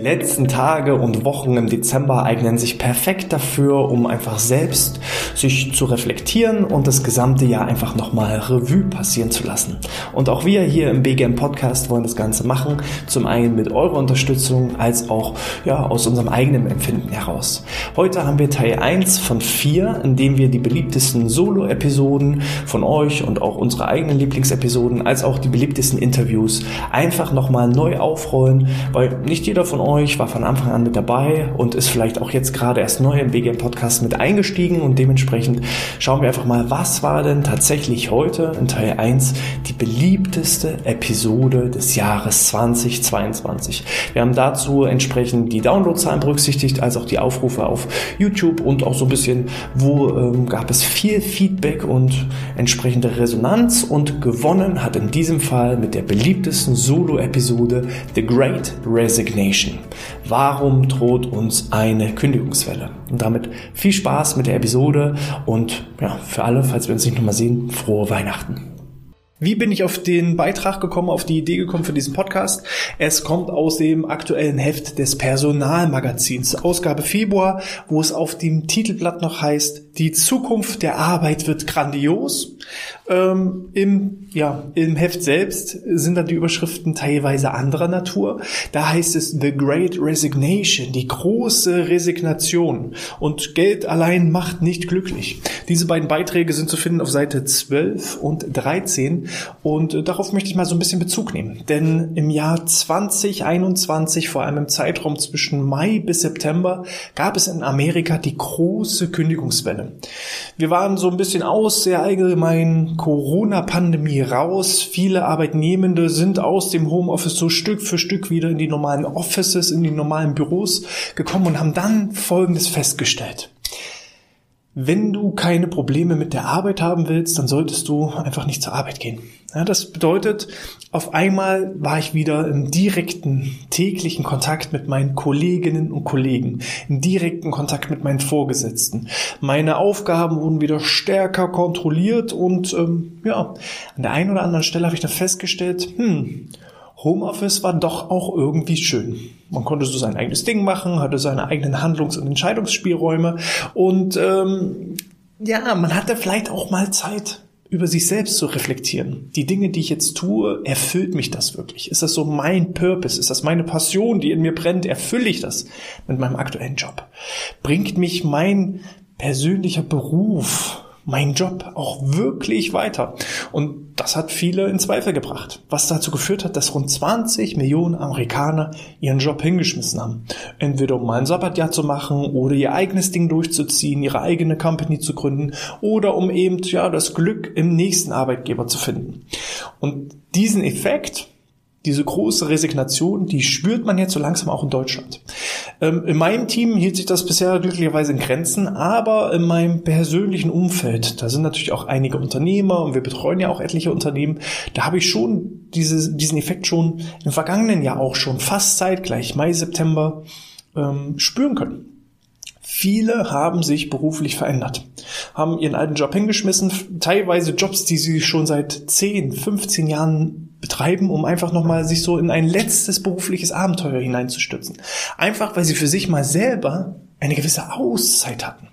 letzten Tage und Wochen im Dezember eignen sich perfekt dafür, um einfach selbst sich zu reflektieren und das gesamte Jahr einfach nochmal Revue passieren zu lassen. Und auch wir hier im BGM Podcast wollen das Ganze machen, zum einen mit eurer Unterstützung als auch ja, aus unserem eigenen Empfinden heraus. Heute haben wir Teil 1 von 4, in dem wir die beliebtesten Solo-Episoden von euch und auch unsere eigenen Lieblingsepisoden als auch die beliebtesten Interviews einfach nochmal neu aufrollen, weil nicht jeder von euch war von Anfang an mit dabei und ist vielleicht auch jetzt gerade erst neu im BGM Podcast mit eingestiegen und dementsprechend schauen wir einfach mal, was war denn tatsächlich heute in Teil 1 die beliebteste Episode des Jahres 2022. Wir haben dazu entsprechend die Downloadzahlen berücksichtigt, als auch die Aufrufe auf YouTube und auch so ein bisschen, wo ähm, gab es viel Feedback und entsprechende Resonanz und gewonnen hat in diesem Fall mit der beliebtesten Solo-Episode The Great Resignation. Warum droht uns eine Kündigungswelle? Und damit viel Spaß mit der Episode und ja, für alle, falls wir uns nicht nochmal sehen, frohe Weihnachten. Wie bin ich auf den Beitrag gekommen, auf die Idee gekommen für diesen Podcast? Es kommt aus dem aktuellen Heft des Personalmagazins, Ausgabe Februar, wo es auf dem Titelblatt noch heißt, die Zukunft der Arbeit wird grandios. Ähm, Im ja, im Heft selbst sind dann die Überschriften teilweise anderer Natur. Da heißt es The Great Resignation, die große Resignation. Und Geld allein macht nicht glücklich. Diese beiden Beiträge sind zu finden auf Seite 12 und 13. Und äh, darauf möchte ich mal so ein bisschen Bezug nehmen. Denn im Jahr 2021, vor allem im Zeitraum zwischen Mai bis September, gab es in Amerika die große Kündigungswelle. Wir waren so ein bisschen aus der allgemeinen Corona-Pandemie raus. Viele Arbeitnehmende sind aus dem Homeoffice so Stück für Stück wieder in die normalen Offices, in die normalen Büros gekommen und haben dann Folgendes festgestellt. Wenn du keine Probleme mit der Arbeit haben willst, dann solltest du einfach nicht zur Arbeit gehen. Ja, das bedeutet, auf einmal war ich wieder im direkten täglichen Kontakt mit meinen Kolleginnen und Kollegen, im direkten Kontakt mit meinen Vorgesetzten. Meine Aufgaben wurden wieder stärker kontrolliert und ähm, ja, an der einen oder anderen Stelle habe ich dann festgestellt, hm, Homeoffice war doch auch irgendwie schön. Man konnte so sein eigenes Ding machen, hatte seine eigenen Handlungs- und Entscheidungsspielräume und ähm, ja, man hatte vielleicht auch mal Zeit, über sich selbst zu reflektieren. Die Dinge, die ich jetzt tue, erfüllt mich das wirklich? Ist das so mein Purpose? Ist das meine Passion, die in mir brennt? Erfülle ich das mit meinem aktuellen Job? Bringt mich mein persönlicher Beruf mein Job auch wirklich weiter? Und das hat viele in Zweifel gebracht, was dazu geführt hat, dass rund 20 Millionen Amerikaner ihren Job hingeschmissen haben. Entweder um mal ein Sabbatjahr zu machen oder ihr eigenes Ding durchzuziehen, ihre eigene Company zu gründen oder um eben ja das Glück im nächsten Arbeitgeber zu finden. Und diesen Effekt, diese große Resignation, die spürt man jetzt so langsam auch in Deutschland. Ähm, in meinem Team hielt sich das bisher glücklicherweise in Grenzen, aber in meinem persönlichen Umfeld, da sind natürlich auch einige Unternehmer und wir betreuen ja auch etliche Unternehmen, da habe ich schon diese, diesen Effekt schon im vergangenen Jahr auch schon fast zeitgleich, Mai, September, ähm, spüren können. Viele haben sich beruflich verändert, haben ihren alten Job hingeschmissen, teilweise Jobs, die sie schon seit 10, 15 Jahren betreiben, um einfach nochmal sich so in ein letztes berufliches Abenteuer hineinzustürzen. Einfach, weil sie für sich mal selber eine gewisse Auszeit hatten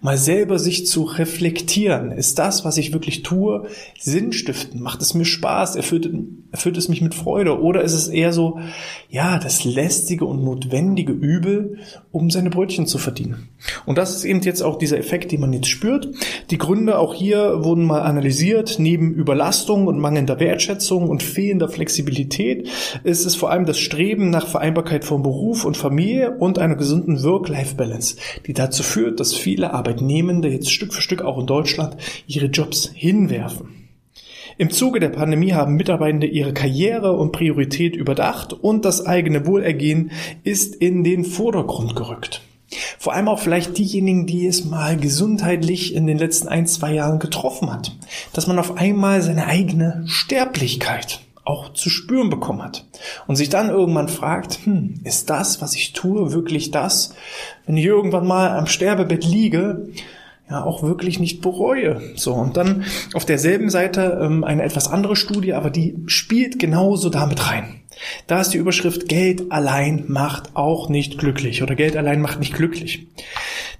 mal selber sich zu reflektieren. Ist das, was ich wirklich tue, sinnstiftend? Macht es mir Spaß? Erfüllt, erfüllt es mich mit Freude? Oder ist es eher so, ja, das lästige und notwendige Übel, um seine Brötchen zu verdienen? Und das ist eben jetzt auch dieser Effekt, den man jetzt spürt. Die Gründe auch hier wurden mal analysiert. Neben Überlastung und mangelnder Wertschätzung und fehlender Flexibilität ist es vor allem das Streben nach Vereinbarkeit von Beruf und Familie und einer gesunden Work-Life-Balance, die dazu führt, dass viele Arbeitnehmer Arbeitnehmende jetzt Stück für Stück auch in Deutschland ihre Jobs hinwerfen. Im Zuge der Pandemie haben Mitarbeitende ihre Karriere und Priorität überdacht und das eigene Wohlergehen ist in den Vordergrund gerückt. Vor allem auch vielleicht diejenigen, die es mal gesundheitlich in den letzten ein, zwei Jahren getroffen hat. Dass man auf einmal seine eigene Sterblichkeit auch zu spüren bekommen hat. Und sich dann irgendwann fragt, hm, ist das, was ich tue, wirklich das, wenn ich irgendwann mal am Sterbebett liege, ja auch wirklich nicht bereue. So, und dann auf derselben Seite ähm, eine etwas andere Studie, aber die spielt genauso damit rein. Da ist die Überschrift Geld allein macht auch nicht glücklich oder Geld allein macht nicht glücklich.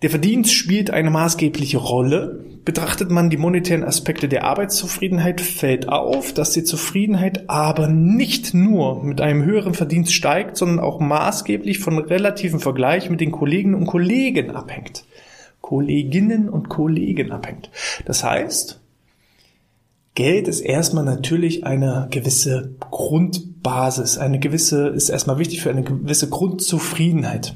Der Verdienst spielt eine maßgebliche Rolle. Betrachtet man die monetären Aspekte der Arbeitszufriedenheit, fällt auf, dass die Zufriedenheit aber nicht nur mit einem höheren Verdienst steigt, sondern auch maßgeblich von relativen Vergleich mit den Kolleginnen und Kollegen abhängt. Kolleginnen und Kollegen abhängt. Das heißt, Geld ist erstmal natürlich eine gewisse Grundbasis, eine gewisse, ist erstmal wichtig für eine gewisse Grundzufriedenheit.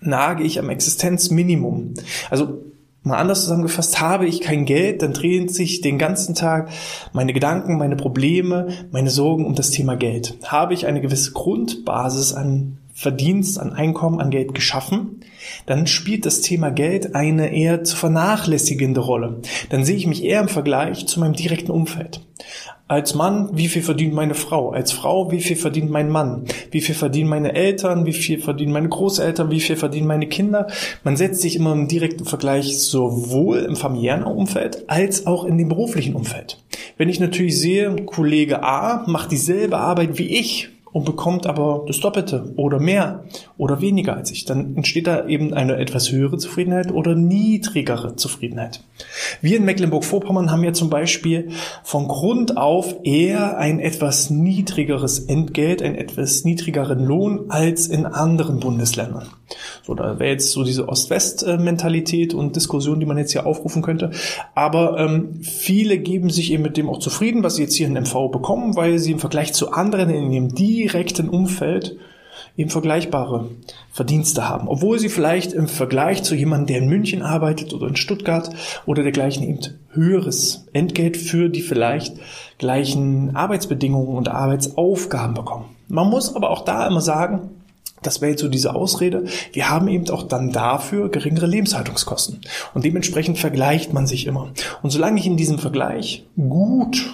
Nage ich am Existenzminimum. Also mal anders zusammengefasst, habe ich kein Geld, dann drehen sich den ganzen Tag meine Gedanken, meine Probleme, meine Sorgen um das Thema Geld. Habe ich eine gewisse Grundbasis an Verdienst, an Einkommen, an Geld geschaffen, dann spielt das Thema Geld eine eher zu vernachlässigende Rolle. Dann sehe ich mich eher im Vergleich zu meinem direkten Umfeld. Als Mann, wie viel verdient meine Frau? Als Frau, wie viel verdient mein Mann? Wie viel verdienen meine Eltern? Wie viel verdienen meine Großeltern? Wie viel verdienen meine Kinder? Man setzt sich immer im direkten Vergleich sowohl im familiären Umfeld als auch in dem beruflichen Umfeld. Wenn ich natürlich sehe, Kollege A macht dieselbe Arbeit wie ich, und bekommt aber das Doppelte oder mehr oder weniger als ich, dann entsteht da eben eine etwas höhere Zufriedenheit oder niedrigere Zufriedenheit. Wir in Mecklenburg-Vorpommern haben ja zum Beispiel von Grund auf eher ein etwas niedrigeres Entgelt, einen etwas niedrigeren Lohn als in anderen Bundesländern. So, da wäre jetzt so diese Ost-West-Mentalität und Diskussion, die man jetzt hier aufrufen könnte. Aber ähm, viele geben sich eben mit dem auch zufrieden, was sie jetzt hier in MV bekommen, weil sie im Vergleich zu anderen in ihrem direkten Umfeld eben vergleichbare Verdienste haben. Obwohl sie vielleicht im Vergleich zu jemandem, der in München arbeitet oder in Stuttgart oder dergleichen eben höheres Entgelt für die vielleicht gleichen Arbeitsbedingungen und Arbeitsaufgaben bekommen. Man muss aber auch da immer sagen, das wäre jetzt so diese Ausrede. Wir haben eben auch dann dafür geringere Lebenshaltungskosten. Und dementsprechend vergleicht man sich immer. Und solange ich in diesem Vergleich gut,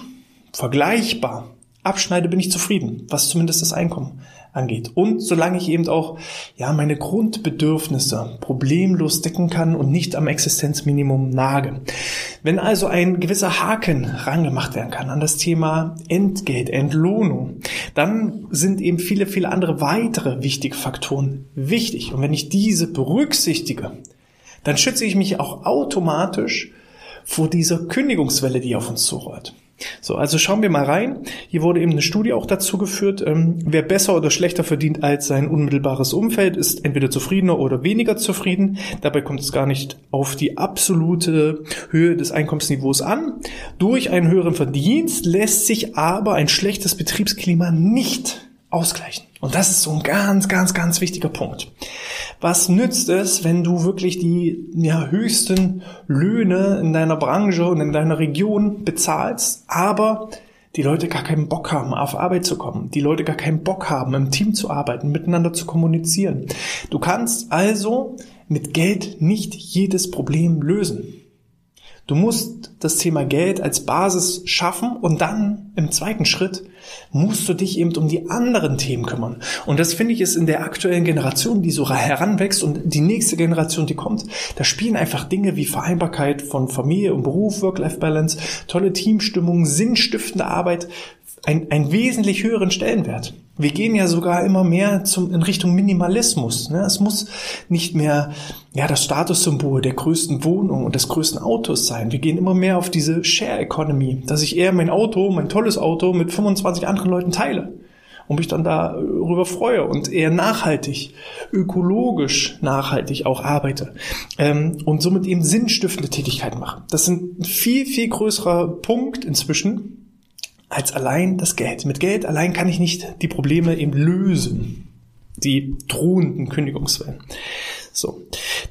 vergleichbar abschneide, bin ich zufrieden, was zumindest das Einkommen angeht. Und solange ich eben auch, ja, meine Grundbedürfnisse problemlos decken kann und nicht am Existenzminimum nage. Wenn also ein gewisser Haken rangemacht werden kann an das Thema Entgelt, Entlohnung, dann sind eben viele, viele andere weitere wichtige Faktoren wichtig. Und wenn ich diese berücksichtige, dann schütze ich mich auch automatisch vor dieser Kündigungswelle, die auf uns zurollt. So, also schauen wir mal rein. Hier wurde eben eine Studie auch dazu geführt, ähm, wer besser oder schlechter verdient als sein unmittelbares Umfeld, ist entweder zufriedener oder weniger zufrieden. Dabei kommt es gar nicht auf die absolute Höhe des Einkommensniveaus an. Durch einen höheren Verdienst lässt sich aber ein schlechtes Betriebsklima nicht ausgleichen. Und das ist so ein ganz, ganz, ganz wichtiger Punkt. Was nützt es, wenn du wirklich die ja, höchsten Löhne in deiner Branche und in deiner Region bezahlst, aber die Leute gar keinen Bock haben, auf Arbeit zu kommen, die Leute gar keinen Bock haben, im Team zu arbeiten, miteinander zu kommunizieren. Du kannst also mit Geld nicht jedes Problem lösen. Du musst das Thema Geld als Basis schaffen und dann im zweiten Schritt musst du dich eben um die anderen Themen kümmern. Und das finde ich ist in der aktuellen Generation, die so heranwächst und die nächste Generation, die kommt, da spielen einfach Dinge wie Vereinbarkeit von Familie und Beruf, Work-Life-Balance, tolle Teamstimmung, sinnstiftende Arbeit ein, einen wesentlich höheren Stellenwert. Wir gehen ja sogar immer mehr zum, in Richtung Minimalismus. Ne? Es muss nicht mehr ja, das Statussymbol der größten Wohnung und des größten Autos sein. Wir gehen immer mehr auf diese Share Economy, dass ich eher mein Auto, mein tolles Auto mit 25 anderen Leuten teile und mich dann darüber freue und eher nachhaltig, ökologisch nachhaltig auch arbeite ähm, und somit eben sinnstiftende Tätigkeiten mache. Das sind ein viel, viel größerer Punkt inzwischen, als allein das Geld. Mit Geld allein kann ich nicht die Probleme eben lösen. Die drohenden Kündigungswellen. So.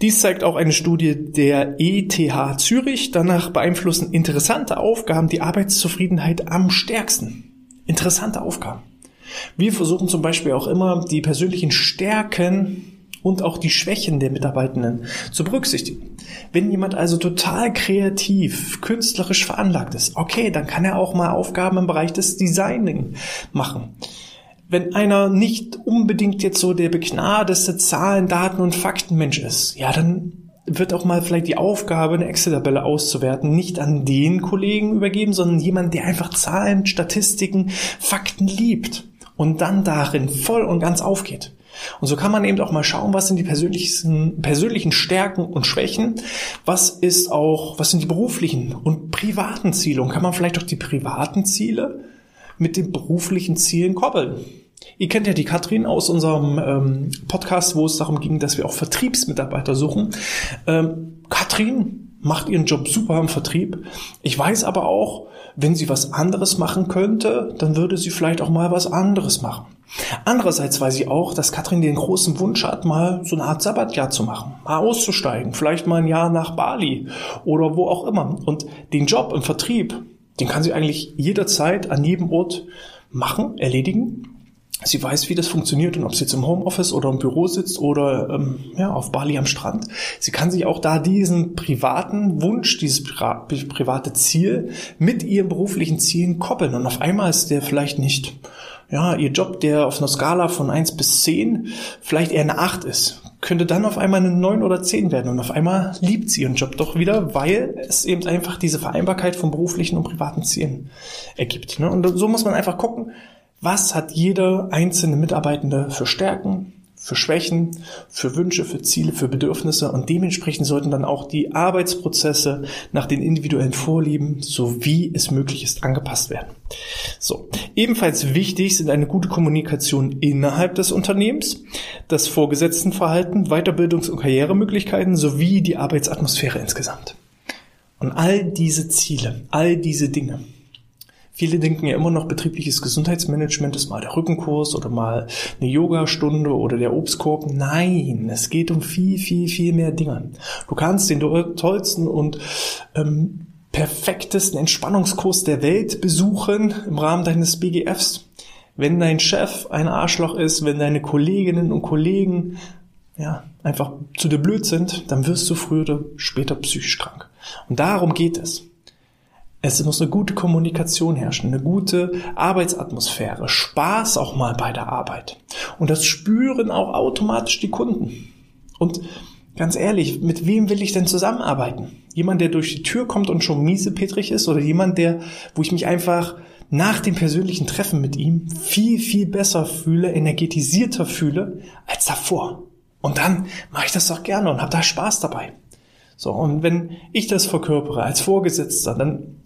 Dies zeigt auch eine Studie der ETH Zürich. Danach beeinflussen interessante Aufgaben die Arbeitszufriedenheit am stärksten. Interessante Aufgaben. Wir versuchen zum Beispiel auch immer, die persönlichen Stärken und auch die Schwächen der Mitarbeitenden zu berücksichtigen. Wenn jemand also total kreativ, künstlerisch veranlagt ist, okay, dann kann er auch mal Aufgaben im Bereich des Designing machen. Wenn einer nicht unbedingt jetzt so der begnadeste Zahlen, Daten und Faktenmensch ist, ja, dann wird auch mal vielleicht die Aufgabe, eine Excel-Tabelle auszuwerten, nicht an den Kollegen übergeben, sondern jemand, der einfach Zahlen, Statistiken, Fakten liebt und dann darin voll und ganz aufgeht. Und so kann man eben auch mal schauen, was sind die persönlichen, persönlichen Stärken und Schwächen, was ist auch, was sind die beruflichen und privaten Ziele und kann man vielleicht auch die privaten Ziele mit den beruflichen Zielen koppeln. Ihr kennt ja die Katrin aus unserem ähm, Podcast, wo es darum ging, dass wir auch Vertriebsmitarbeiter suchen. Ähm, Katrin macht ihren Job super im Vertrieb. Ich weiß aber auch, wenn sie was anderes machen könnte, dann würde sie vielleicht auch mal was anderes machen. Andererseits weiß ich auch, dass Katrin den großen Wunsch hat, mal so eine Art Sabbatjahr zu machen, mal auszusteigen, vielleicht mal ein Jahr nach Bali oder wo auch immer. Und den Job im Vertrieb, den kann sie eigentlich jederzeit an jedem Ort machen, erledigen. Sie weiß, wie das funktioniert und ob sie jetzt im Homeoffice oder im Büro sitzt oder ähm, ja, auf Bali am Strand. Sie kann sich auch da diesen privaten Wunsch, dieses private Ziel mit ihren beruflichen Zielen koppeln. Und auf einmal ist der vielleicht nicht, ja, ihr Job, der auf einer Skala von eins bis zehn vielleicht eher eine acht ist, könnte dann auf einmal eine neun oder zehn werden. Und auf einmal liebt sie ihren Job doch wieder, weil es eben einfach diese Vereinbarkeit von beruflichen und privaten Zielen ergibt. Ne? Und so muss man einfach gucken, was hat jeder einzelne Mitarbeitende für Stärken, für Schwächen, für Wünsche, für Ziele, für Bedürfnisse und dementsprechend sollten dann auch die Arbeitsprozesse nach den individuellen Vorlieben, so wie es möglich ist, angepasst werden. So. Ebenfalls wichtig sind eine gute Kommunikation innerhalb des Unternehmens, das Vorgesetztenverhalten, Weiterbildungs- und Karrieremöglichkeiten sowie die Arbeitsatmosphäre insgesamt. Und all diese Ziele, all diese Dinge, Viele denken ja immer noch, betriebliches Gesundheitsmanagement ist mal der Rückenkurs oder mal eine Yogastunde oder der Obstkorb. Nein, es geht um viel, viel, viel mehr Dinge. Du kannst den tollsten und ähm, perfektesten Entspannungskurs der Welt besuchen im Rahmen deines BGFs. Wenn dein Chef ein Arschloch ist, wenn deine Kolleginnen und Kollegen ja, einfach zu dir blöd sind, dann wirst du früher oder später psychisch krank. Und darum geht es. Es muss eine gute Kommunikation herrschen, eine gute Arbeitsatmosphäre, Spaß auch mal bei der Arbeit. Und das spüren auch automatisch die Kunden. Und ganz ehrlich, mit wem will ich denn zusammenarbeiten? Jemand, der durch die Tür kommt und schon miesepetrig ist oder jemand, der, wo ich mich einfach nach dem persönlichen Treffen mit ihm viel, viel besser fühle, energetisierter fühle als davor. Und dann mache ich das doch gerne und habe da Spaß dabei. So, und wenn ich das verkörpere als Vorgesetzter, dann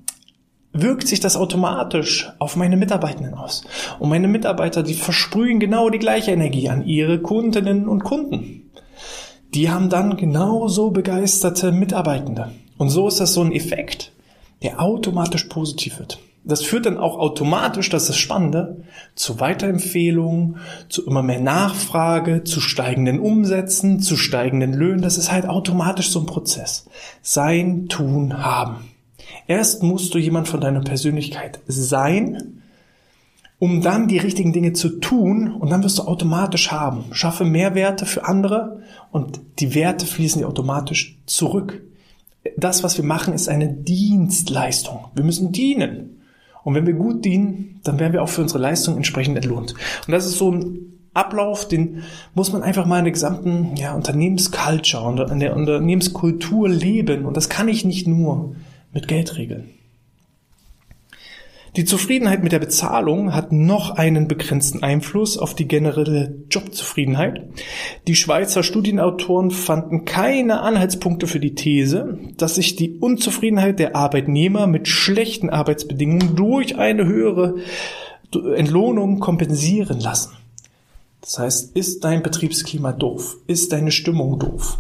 wirkt sich das automatisch auf meine Mitarbeitenden aus. Und meine Mitarbeiter, die versprühen genau die gleiche Energie an ihre Kundinnen und Kunden. Die haben dann genauso begeisterte Mitarbeitende. Und so ist das so ein Effekt, der automatisch positiv wird. Das führt dann auch automatisch, das ist Spannende, zu Weiterempfehlungen, zu immer mehr Nachfrage, zu steigenden Umsätzen, zu steigenden Löhnen. Das ist halt automatisch so ein Prozess. Sein, tun, haben. Erst musst du jemand von deiner Persönlichkeit sein, um dann die richtigen Dinge zu tun und dann wirst du automatisch haben. Schaffe Mehrwerte für andere und die Werte fließen dir automatisch zurück. Das, was wir machen, ist eine Dienstleistung. Wir müssen dienen. Und wenn wir gut dienen, dann werden wir auch für unsere Leistung entsprechend entlohnt. Und das ist so ein Ablauf, den muss man einfach mal in der gesamten ja, Unternehmensculture und in der Unternehmenskultur leben. Und das kann ich nicht nur mit Geld regeln. Die Zufriedenheit mit der Bezahlung hat noch einen begrenzten Einfluss auf die generelle Jobzufriedenheit. Die Schweizer Studienautoren fanden keine Anhaltspunkte für die These, dass sich die Unzufriedenheit der Arbeitnehmer mit schlechten Arbeitsbedingungen durch eine höhere Entlohnung kompensieren lassen. Das heißt, ist dein Betriebsklima doof? Ist deine Stimmung doof?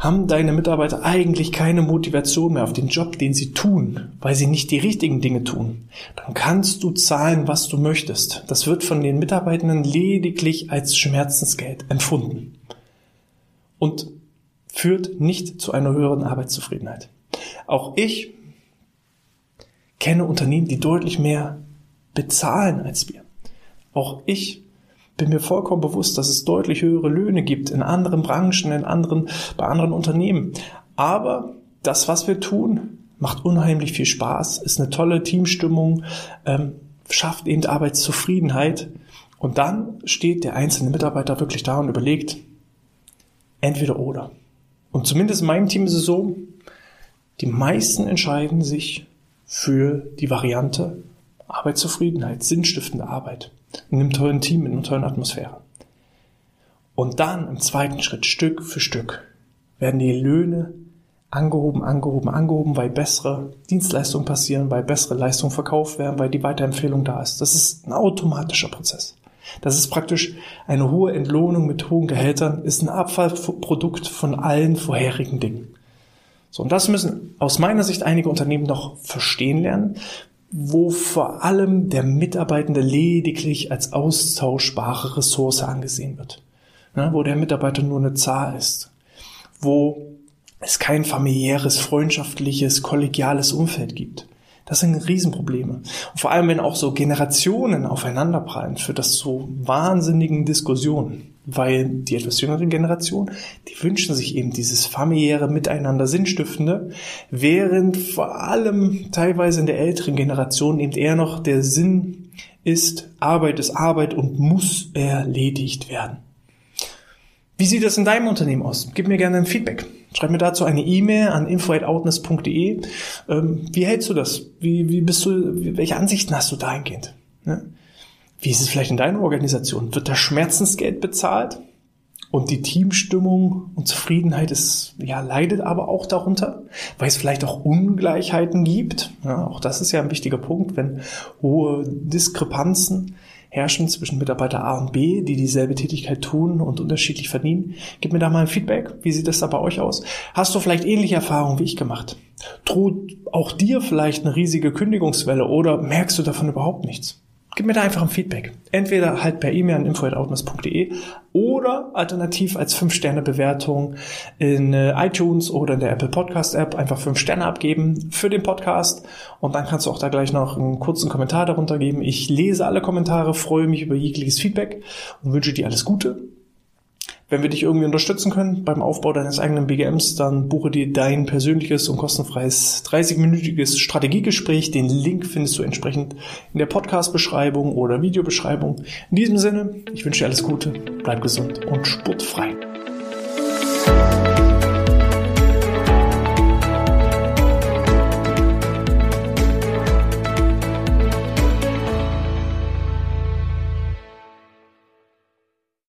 Haben deine Mitarbeiter eigentlich keine Motivation mehr auf den Job, den sie tun, weil sie nicht die richtigen Dinge tun, dann kannst du zahlen, was du möchtest. Das wird von den Mitarbeitenden lediglich als Schmerzensgeld empfunden und führt nicht zu einer höheren Arbeitszufriedenheit. Auch ich kenne Unternehmen, die deutlich mehr bezahlen als wir. Auch ich bin mir vollkommen bewusst, dass es deutlich höhere Löhne gibt in anderen Branchen, in anderen, bei anderen Unternehmen. Aber das, was wir tun, macht unheimlich viel Spaß, ist eine tolle Teamstimmung, ähm, schafft eben Arbeitszufriedenheit. Und dann steht der einzelne Mitarbeiter wirklich da und überlegt, entweder oder. Und zumindest in meinem Team ist es so, die meisten entscheiden sich für die Variante Arbeitszufriedenheit, sinnstiftende Arbeit. In einem tollen Team, in einer tollen Atmosphäre. Und dann im zweiten Schritt, Stück für Stück, werden die Löhne angehoben, angehoben, angehoben, weil bessere Dienstleistungen passieren, weil bessere Leistungen verkauft werden, weil die Weiterempfehlung da ist. Das ist ein automatischer Prozess. Das ist praktisch eine hohe Entlohnung mit hohen Gehältern, ist ein Abfallprodukt von allen vorherigen Dingen. So, und das müssen aus meiner Sicht einige Unternehmen noch verstehen lernen, wo vor allem der Mitarbeitende lediglich als austauschbare Ressource angesehen wird. Ja, wo der Mitarbeiter nur eine Zahl ist. Wo es kein familiäres, freundschaftliches, kollegiales Umfeld gibt. Das sind Riesenprobleme. Und vor allem, wenn auch so Generationen aufeinanderprallen, führt das zu wahnsinnigen Diskussionen. Weil die etwas jüngere Generation, die wünschen sich eben dieses familiäre Miteinander Sinnstiftende, während vor allem teilweise in der älteren Generation eben eher noch der Sinn ist, Arbeit ist Arbeit und muss erledigt werden. Wie sieht das in deinem Unternehmen aus? Gib mir gerne ein Feedback. Schreib mir dazu eine E-Mail an info@outness.de. Ähm, wie hältst du das? Wie, wie bist du, welche Ansichten hast du dahingehend? Ne? Wie ist es vielleicht in deiner Organisation? Wird da Schmerzensgeld bezahlt? Und die Teamstimmung und Zufriedenheit ist, ja, leidet aber auch darunter, weil es vielleicht auch Ungleichheiten gibt. Ja, auch das ist ja ein wichtiger Punkt, wenn hohe Diskrepanzen herrschen zwischen Mitarbeiter A und B, die dieselbe Tätigkeit tun und unterschiedlich verdienen. Gib mir da mal ein Feedback. Wie sieht das da bei euch aus? Hast du vielleicht ähnliche Erfahrungen wie ich gemacht? Droht auch dir vielleicht eine riesige Kündigungswelle oder merkst du davon überhaupt nichts? Gib mir da einfach ein Feedback. Entweder halt per E-Mail an info.outness.de oder alternativ als 5-Sterne-Bewertung in äh, iTunes oder in der Apple Podcast App einfach 5 Sterne abgeben für den Podcast und dann kannst du auch da gleich noch einen kurzen Kommentar darunter geben. Ich lese alle Kommentare, freue mich über jegliches Feedback und wünsche dir alles Gute. Wenn wir dich irgendwie unterstützen können beim Aufbau deines eigenen BGMs, dann buche dir dein persönliches und kostenfreies 30-minütiges Strategiegespräch. Den Link findest du entsprechend in der Podcast-Beschreibung oder Videobeschreibung. In diesem Sinne, ich wünsche dir alles Gute, bleib gesund und sportfrei.